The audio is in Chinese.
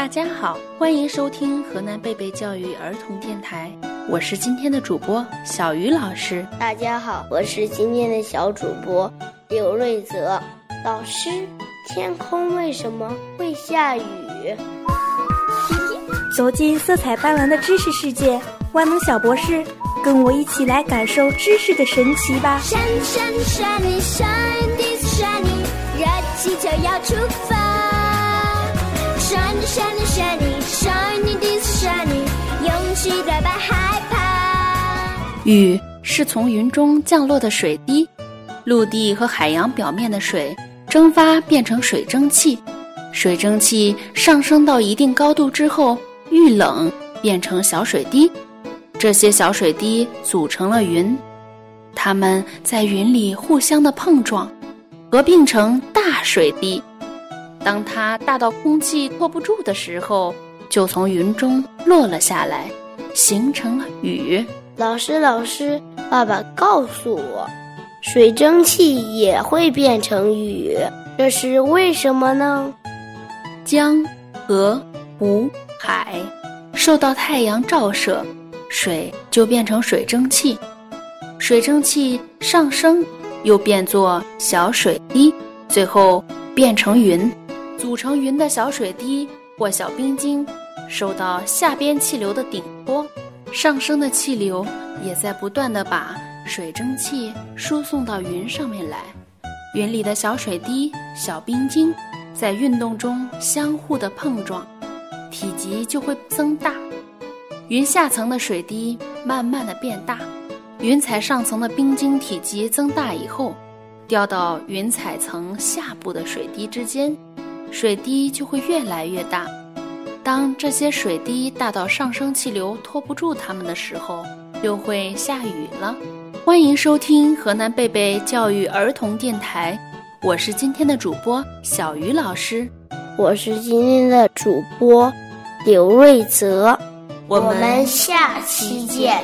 大家好，欢迎收听河南贝贝教育儿童电台，我是今天的主播小鱼老师。大家好，我是今天的小主播刘瑞泽老师。天空为什么会下雨？走进色彩斑斓的知识世界，万能小博士，跟我一起来感受知识的神奇吧！闪闪闪你闪地闪你，热气球要出发。雨是从云中降落的水滴，陆地和海洋表面的水蒸发变成水蒸气，水蒸气上升到一定高度之后。遇冷变成小水滴，这些小水滴组成了云，它们在云里互相的碰撞，合并成大水滴。当它大到空气托不住的时候，就从云中落了下来，形成了雨。老师，老师，爸爸告诉我，水蒸气也会变成雨，这是为什么呢？江、河、湖。海受到太阳照射，水就变成水蒸气，水蒸气上升，又变作小水滴，最后变成云。组成云的小水滴或小冰晶，受到下边气流的顶托，上升的气流也在不断的把水蒸气输送到云上面来。云里的小水滴、小冰晶在运动中相互的碰撞。体积就会增大，云下层的水滴慢慢的变大，云彩上层的冰晶体积增大以后，掉到云彩层下部的水滴之间，水滴就会越来越大。当这些水滴大到上升气流托不住它们的时候，就会下雨了。欢迎收听河南贝贝教育儿童电台，我是今天的主播小鱼老师。我是今天的主播刘瑞泽，我们下期见。